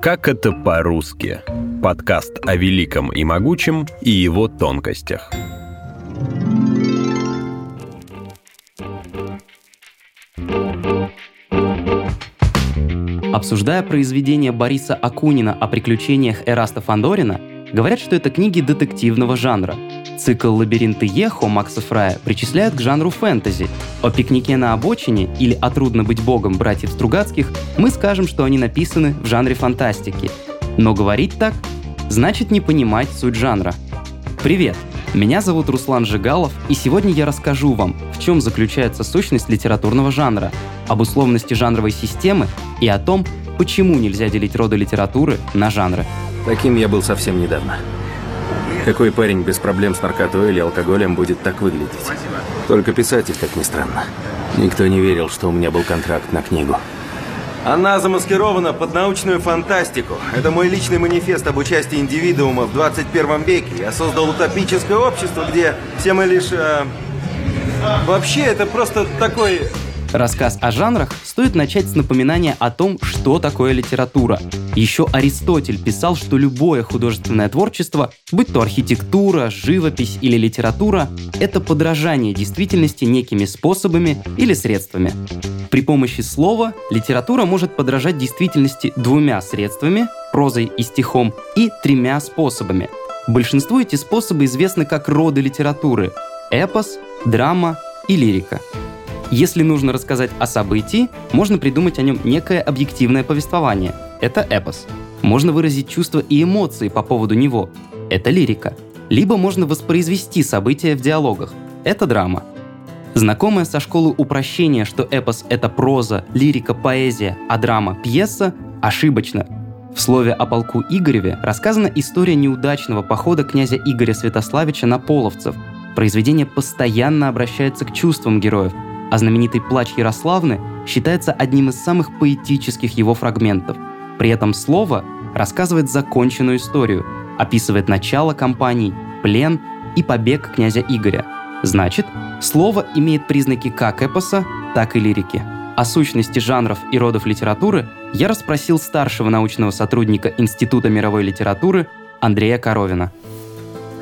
Как это по-русски? Подкаст о великом и могучем и его тонкостях. Обсуждая произведение Бориса Акунина о приключениях Эраста Фандорина, говорят, что это книги детективного жанра. Цикл «Лабиринты Ехо» Макса Фрая причисляют к жанру фэнтези. О пикнике на обочине или о «Трудно быть богом» братьев Стругацких мы скажем, что они написаны в жанре фантастики. Но говорить так значит не понимать суть жанра. Привет! Меня зовут Руслан Жигалов, и сегодня я расскажу вам, в чем заключается сущность литературного жанра, об условности жанровой системы и о том, почему нельзя делить роды литературы на жанры. Таким я был совсем недавно. Какой парень без проблем с наркотой или алкоголем будет так выглядеть? Только писатель, как ни странно. Никто не верил, что у меня был контракт на книгу. Она замаскирована под научную фантастику. Это мой личный манифест об участии индивидуума в 21 веке. Я создал утопическое общество, где все мы лишь... Э... Вообще, это просто такой Рассказ о жанрах стоит начать с напоминания о том, что такое литература. Еще Аристотель писал, что любое художественное творчество, будь то архитектура, живопись или литература, это подражание действительности некими способами или средствами. При помощи слова литература может подражать действительности двумя средствами, прозой и стихом, и тремя способами. Большинству эти способы известны как роды литературы – эпос, драма и лирика – если нужно рассказать о событии, можно придумать о нем некое объективное повествование. Это эпос. Можно выразить чувства и эмоции по поводу него. Это лирика. Либо можно воспроизвести события в диалогах. Это драма. Знакомая со школы упрощения, что эпос — это проза, лирика, поэзия, а драма — пьеса, ошибочно. В слове о полку Игореве рассказана история неудачного похода князя Игоря Святославича на половцев. Произведение постоянно обращается к чувствам героев — а знаменитый «Плач Ярославны» считается одним из самых поэтических его фрагментов. При этом слово рассказывает законченную историю, описывает начало кампании, плен и побег князя Игоря. Значит, слово имеет признаки как эпоса, так и лирики. О сущности жанров и родов литературы я расспросил старшего научного сотрудника Института мировой литературы Андрея Коровина –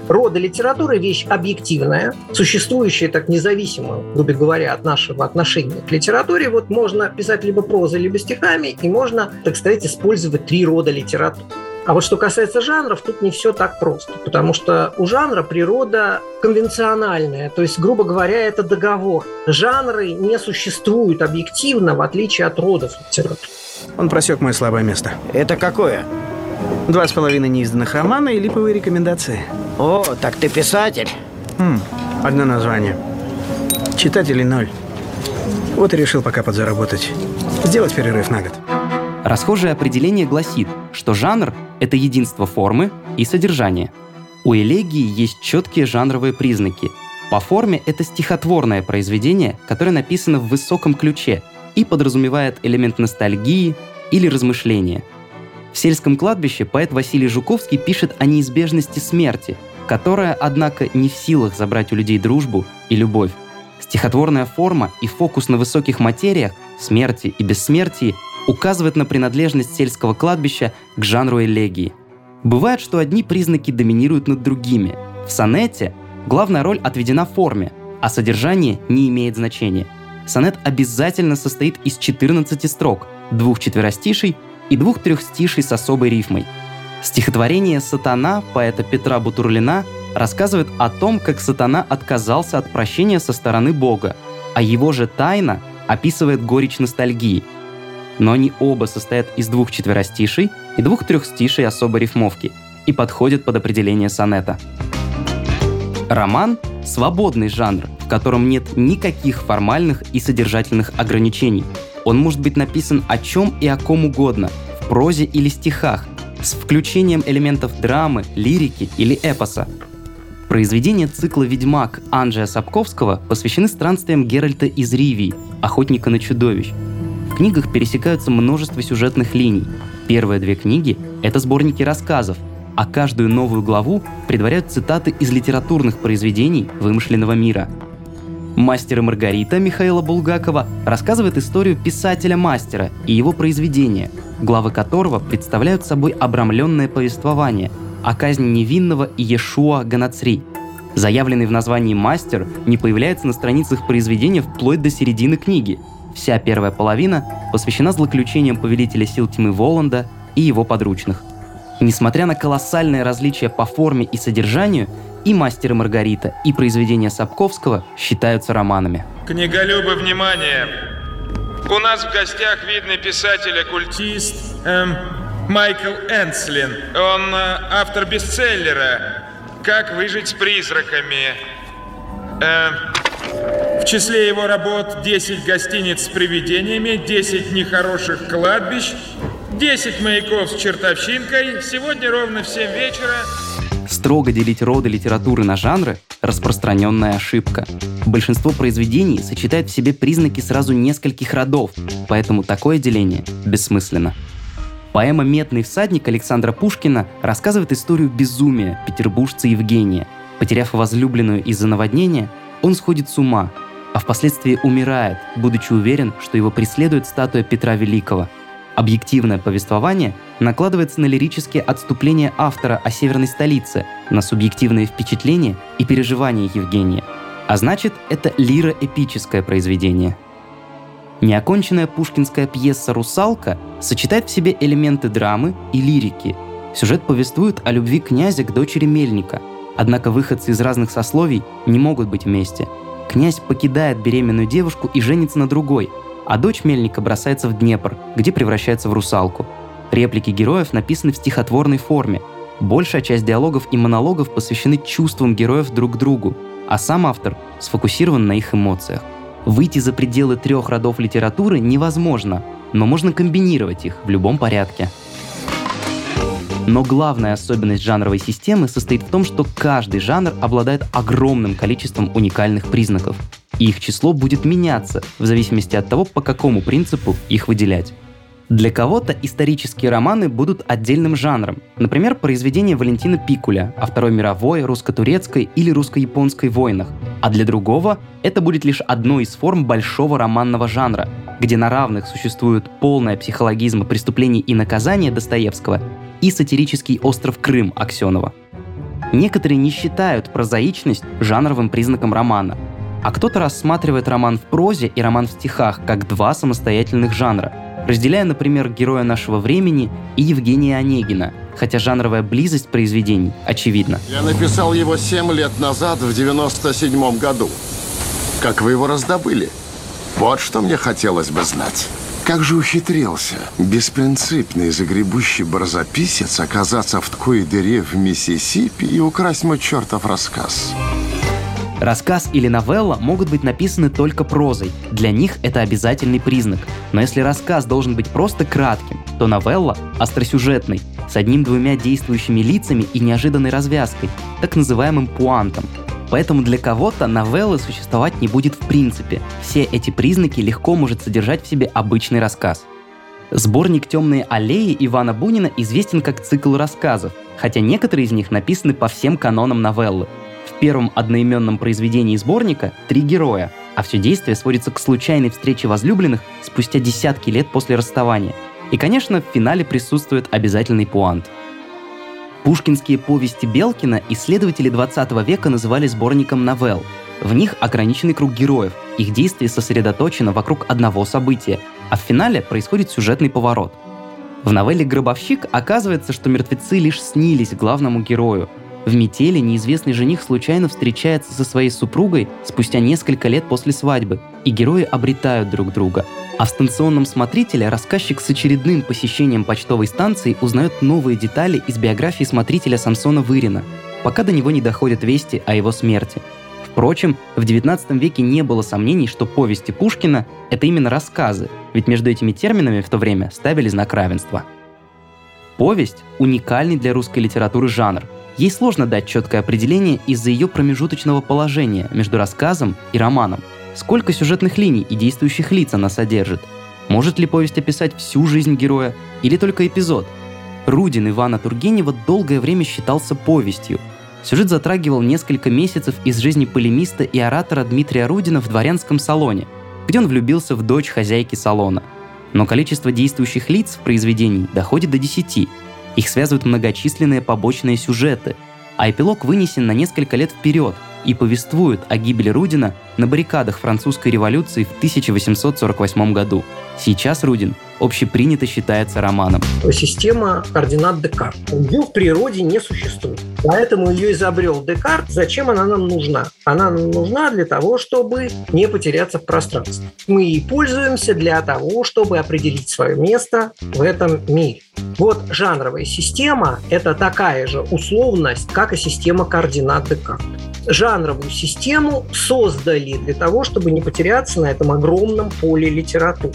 рода литературы – вещь объективная, существующая так независимо, грубо говоря, от нашего отношения к литературе. Вот можно писать либо прозой, либо стихами, и можно, так сказать, использовать три рода литературы. А вот что касается жанров, тут не все так просто, потому что у жанра природа конвенциональная, то есть, грубо говоря, это договор. Жанры не существуют объективно, в отличие от родов литературы. Он просек мое слабое место. Это какое? Два с половиной неизданных романа и липовые рекомендации. О, так ты писатель. Хм, одно название. Читателей ноль. Вот и решил пока подзаработать. Сделать перерыв на год. Расхожее определение гласит, что жанр — это единство формы и содержания. У элегии есть четкие жанровые признаки. По форме это стихотворное произведение, которое написано в высоком ключе и подразумевает элемент ностальгии или размышления — в сельском кладбище поэт Василий Жуковский пишет о неизбежности смерти, которая, однако, не в силах забрать у людей дружбу и любовь. Стихотворная форма и фокус на высоких материях, смерти и бессмертии указывает на принадлежность сельского кладбища к жанру элегии. Бывает, что одни признаки доминируют над другими. В сонете главная роль отведена форме, а содержание не имеет значения. Сонет обязательно состоит из 14 строк, двух четверостишей и двух трехстишей с особой рифмой. Стихотворение «Сатана» поэта Петра Бутурлина рассказывает о том, как сатана отказался от прощения со стороны Бога, а его же тайна описывает горечь ностальгии. Но они оба состоят из двух четверостишей и двух трехстишей особой рифмовки и подходят под определение сонета. Роман — свободный жанр, в котором нет никаких формальных и содержательных ограничений – он может быть написан о чем и о ком угодно, в прозе или стихах, с включением элементов драмы, лирики или эпоса. Произведения цикла «Ведьмак» Анджея Сапковского посвящены странствиям Геральта из Ривии, охотника на чудовищ. В книгах пересекаются множество сюжетных линий. Первые две книги — это сборники рассказов, а каждую новую главу предваряют цитаты из литературных произведений вымышленного мира. «Мастер и Маргарита» Михаила Булгакова рассказывает историю писателя-мастера и его произведения, главы которого представляют собой обрамленное повествование о казни невинного Иешуа Ганацри. Заявленный в названии «мастер» не появляется на страницах произведения вплоть до середины книги. Вся первая половина посвящена злоключениям повелителя сил тьмы Воланда и его подручных. Несмотря на колоссальное различие по форме и содержанию, и «Мастер и Маргарита», и произведения Сапковского считаются романами. Книголюбы, внимание! У нас в гостях видный писатель-оккультист эм, Майкл Энслин. Он э, автор бестселлера «Как выжить с призраками». Э, в числе его работ 10 гостиниц с привидениями, 10 нехороших кладбищ, 10 маяков с чертовщинкой. Сегодня ровно в 7 вечера Строго делить роды литературы на жанры – распространенная ошибка. Большинство произведений сочетает в себе признаки сразу нескольких родов, поэтому такое деление бессмысленно. Поэма «Метный всадник» Александра Пушкина рассказывает историю безумия петербуржца Евгения. Потеряв возлюбленную из-за наводнения, он сходит с ума, а впоследствии умирает, будучи уверен, что его преследует статуя Петра Великого – Объективное повествование накладывается на лирические отступления автора о северной столице, на субъективные впечатления и переживания Евгения. А значит, это лиро-эпическое произведение. Неоконченная пушкинская пьеса «Русалка» сочетает в себе элементы драмы и лирики. Сюжет повествует о любви князя к дочери Мельника, однако выходцы из разных сословий не могут быть вместе. Князь покидает беременную девушку и женится на другой – а дочь Мельника бросается в Днепр, где превращается в русалку. Реплики героев написаны в стихотворной форме. Большая часть диалогов и монологов посвящены чувствам героев друг к другу, а сам автор сфокусирован на их эмоциях. Выйти за пределы трех родов литературы невозможно, но можно комбинировать их в любом порядке. Но главная особенность жанровой системы состоит в том, что каждый жанр обладает огромным количеством уникальных признаков. И их число будет меняться в зависимости от того, по какому принципу их выделять. Для кого-то исторические романы будут отдельным жанром, например, произведение Валентина Пикуля о Второй мировой, русско-турецкой или русско-японской войнах, а для другого это будет лишь одной из форм большого романного жанра, где на равных существуют полная психологизма преступлений и наказания Достоевского и сатирический остров Крым Аксенова. Некоторые не считают прозаичность жанровым признаком романа – а кто-то рассматривает роман в прозе и роман в стихах как два самостоятельных жанра, разделяя, например, героя нашего времени и Евгения Онегина, хотя жанровая близость произведений очевидна. Я написал его семь лет назад, в 97 году. Как вы его раздобыли? Вот что мне хотелось бы знать. Как же ухитрился беспринципный загребущий барзаписец оказаться в такой дыре в Миссисипи и украсть мой чертов рассказ? Рассказ или новелла могут быть написаны только прозой. Для них это обязательный признак. Но если рассказ должен быть просто кратким, то новелла – остросюжетной, с одним-двумя действующими лицами и неожиданной развязкой, так называемым пуантом. Поэтому для кого-то новеллы существовать не будет в принципе. Все эти признаки легко может содержать в себе обычный рассказ. Сборник «Темные аллеи» Ивана Бунина известен как цикл рассказов, хотя некоторые из них написаны по всем канонам новеллы – в первом одноименном произведении сборника три героя, а все действие сводится к случайной встрече возлюбленных спустя десятки лет после расставания. И, конечно, в финале присутствует обязательный пуант. Пушкинские повести Белкина исследователи 20 века называли сборником новелл. В них ограниченный круг героев, их действие сосредоточено вокруг одного события, а в финале происходит сюжетный поворот. В новелле «Гробовщик» оказывается, что мертвецы лишь снились главному герою, в метели неизвестный жених случайно встречается со своей супругой спустя несколько лет после свадьбы, и герои обретают друг друга. А в станционном смотрителе рассказчик с очередным посещением почтовой станции узнает новые детали из биографии смотрителя Самсона Вырина, пока до него не доходят вести о его смерти. Впрочем, в XIX веке не было сомнений, что повести Пушкина — это именно рассказы, ведь между этими терминами в то время ставили знак равенства. Повесть — уникальный для русской литературы жанр — Ей сложно дать четкое определение из-за ее промежуточного положения между рассказом и романом. Сколько сюжетных линий и действующих лиц она содержит? Может ли повесть описать всю жизнь героя или только эпизод? Рудин Ивана Тургенева долгое время считался повестью. Сюжет затрагивал несколько месяцев из жизни полемиста и оратора Дмитрия Рудина в дворянском салоне, где он влюбился в дочь хозяйки салона. Но количество действующих лиц в произведении доходит до 10. Их связывают многочисленные побочные сюжеты, а эпилог вынесен на несколько лет вперед и повествует о гибели Рудина на баррикадах французской революции в 1848 году. Сейчас Рудин общепринято считается романом. Система координат Декарт. Ее в природе не существует. Поэтому ее изобрел Декарт. Зачем она нам нужна? Она нам нужна для того, чтобы не потеряться в пространстве. Мы ей пользуемся для того, чтобы определить свое место в этом мире. Вот жанровая система – это такая же условность, как и система координат Декарта жанровую систему создали для того, чтобы не потеряться на этом огромном поле литературы.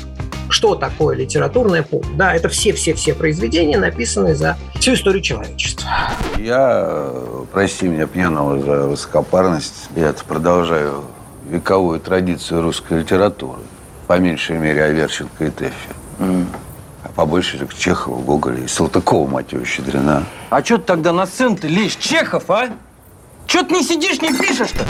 Что такое литературное поле? Да, это все-все-все произведения, написанные за всю историю человечества. Я, прости меня пьяного за высокопарность, я продолжаю вековую традицию русской литературы. По меньшей мере Аверченко и Тэффи. Mm. А по большей к Чехову, Гоголя и Салтыкова, мать его, щедрена. А что ты тогда на сцену ты лезь, Чехов, а? Чё ты не сидишь, не пишешь-то?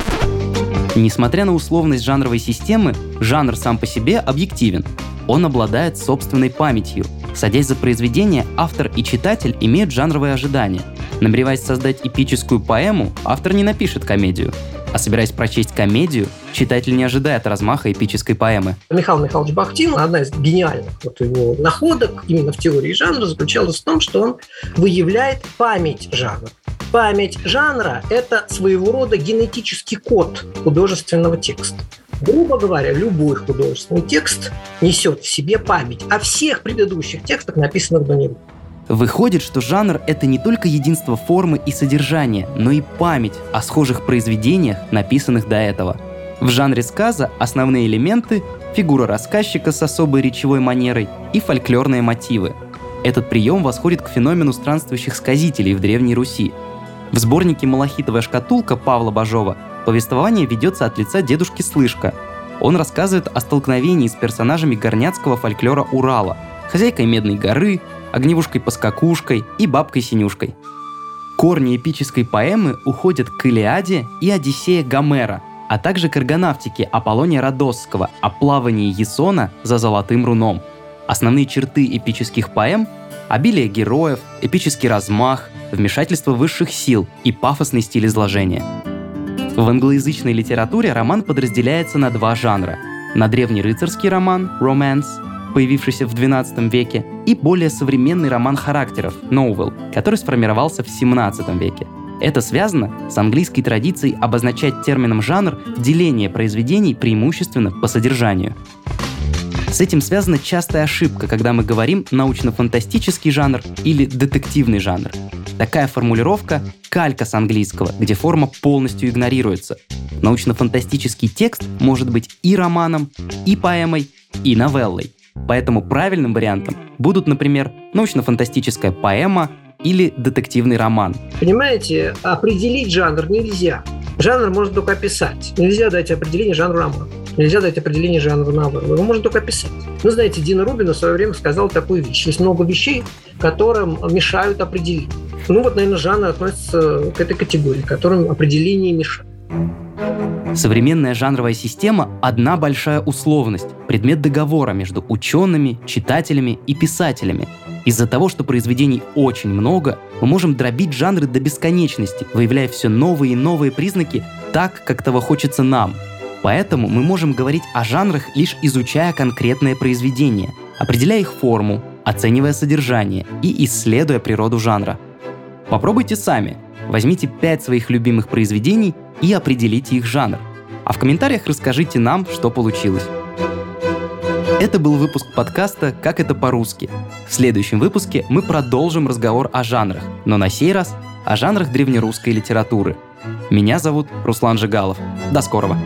Несмотря на условность жанровой системы, жанр сам по себе объективен. Он обладает собственной памятью. Садясь за произведение, автор и читатель имеют жанровые ожидания. Намереваясь создать эпическую поэму, автор не напишет комедию. А собираясь прочесть комедию, читатель не ожидает размаха эпической поэмы. Михаил Михайлович Бахтин, одна из гениальных вот его находок именно в теории жанра заключалась в том, что он выявляет память жанра. Память жанра – это своего рода генетический код художественного текста. Грубо говоря, любой художественный текст несет в себе память о всех предыдущих текстах, написанных до него. Выходит, что жанр — это не только единство формы и содержания, но и память о схожих произведениях, написанных до этого. В жанре сказа основные элементы — фигура рассказчика с особой речевой манерой и фольклорные мотивы. Этот прием восходит к феномену странствующих сказителей в Древней Руси. В сборнике «Малахитовая шкатулка» Павла Бажова Повествование ведется от лица дедушки Слышка. Он рассказывает о столкновении с персонажами горняцкого фольклора Урала, хозяйкой Медной горы, огневушкой-поскакушкой и бабкой-синюшкой. Корни эпической поэмы уходят к Илиаде и Одиссея Гомера, а также к аргонавтике Аполлония Родосского о плавании Есона за золотым руном. Основные черты эпических поэм – обилие героев, эпический размах, вмешательство высших сил и пафосный стиль изложения – в англоязычной литературе роман подразделяется на два жанра. На древнерыцарский роман (romance), появившийся в XII веке, и более современный роман характеров novel, который сформировался в XVII веке. Это связано с английской традицией обозначать термином жанр деление произведений преимущественно по содержанию. С этим связана частая ошибка, когда мы говорим научно-фантастический жанр или детективный жанр. Такая формулировка – калька с английского, где форма полностью игнорируется. Научно-фантастический текст может быть и романом, и поэмой, и новеллой. Поэтому правильным вариантом будут, например, научно-фантастическая поэма или детективный роман. Понимаете, определить жанр нельзя. Жанр можно только описать. Нельзя дать определение жанру романа. Нельзя дать определение жанра новеллы. Его можно только описать. Ну, знаете, Дина Рубина в свое время сказал такую вещь. Есть много вещей, которым мешают определить. Ну вот, наверное, жанр относится к этой категории, которым определение мешает. Современная жанровая система – одна большая условность, предмет договора между учеными, читателями и писателями. Из-за того, что произведений очень много, мы можем дробить жанры до бесконечности, выявляя все новые и новые признаки так, как того хочется нам. Поэтому мы можем говорить о жанрах, лишь изучая конкретное произведение, определяя их форму, оценивая содержание и исследуя природу жанра – Попробуйте сами. Возьмите 5 своих любимых произведений и определите их жанр. А в комментариях расскажите нам, что получилось. Это был выпуск подкаста «Как это по-русски». В следующем выпуске мы продолжим разговор о жанрах, но на сей раз о жанрах древнерусской литературы. Меня зовут Руслан Жигалов. До скорого!